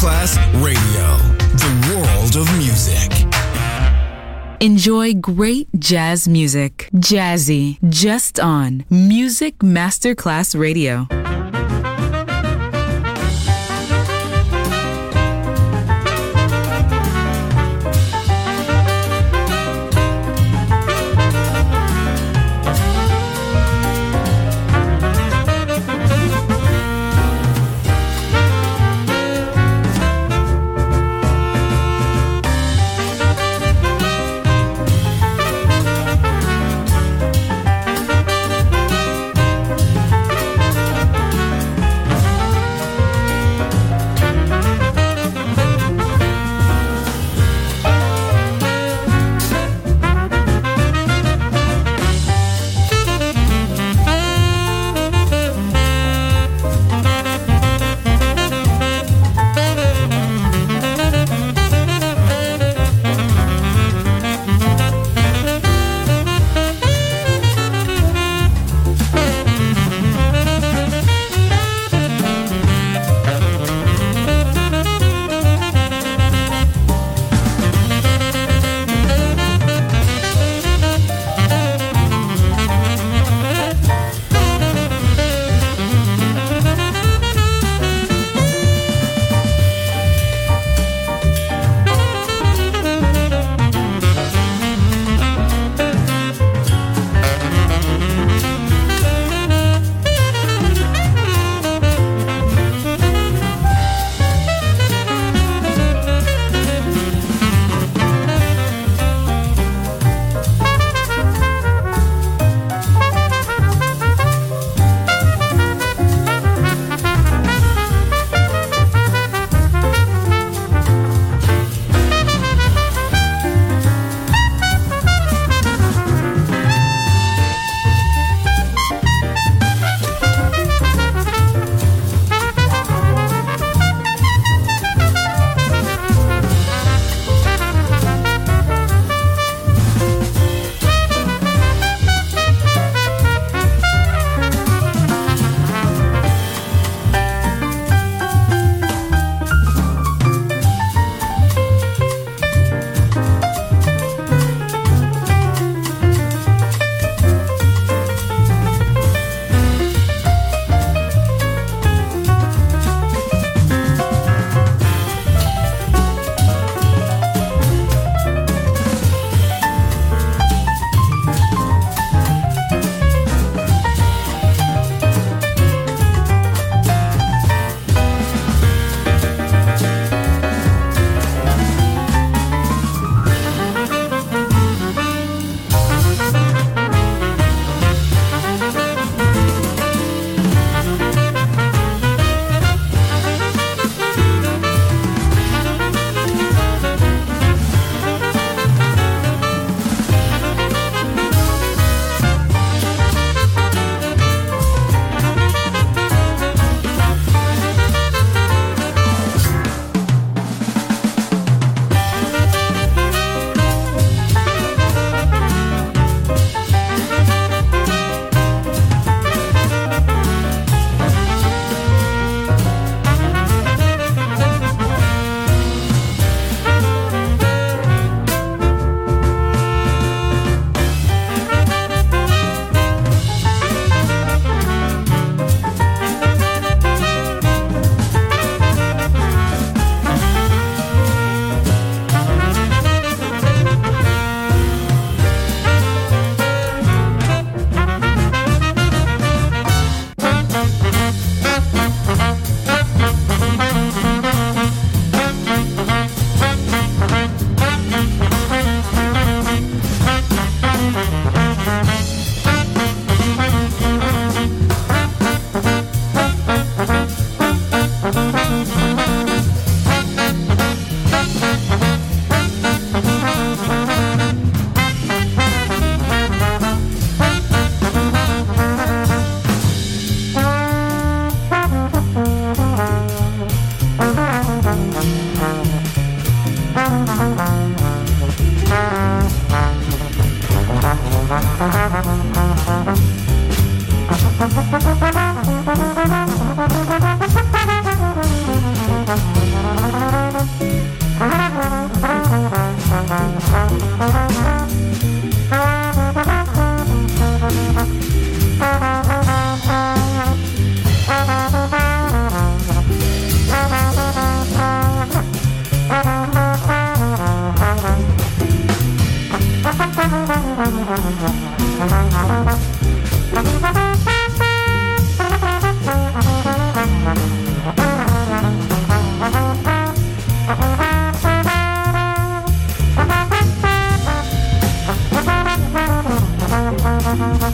Masterclass Radio, the world of music. Enjoy great jazz music. Jazzy, just on Music Masterclass Radio.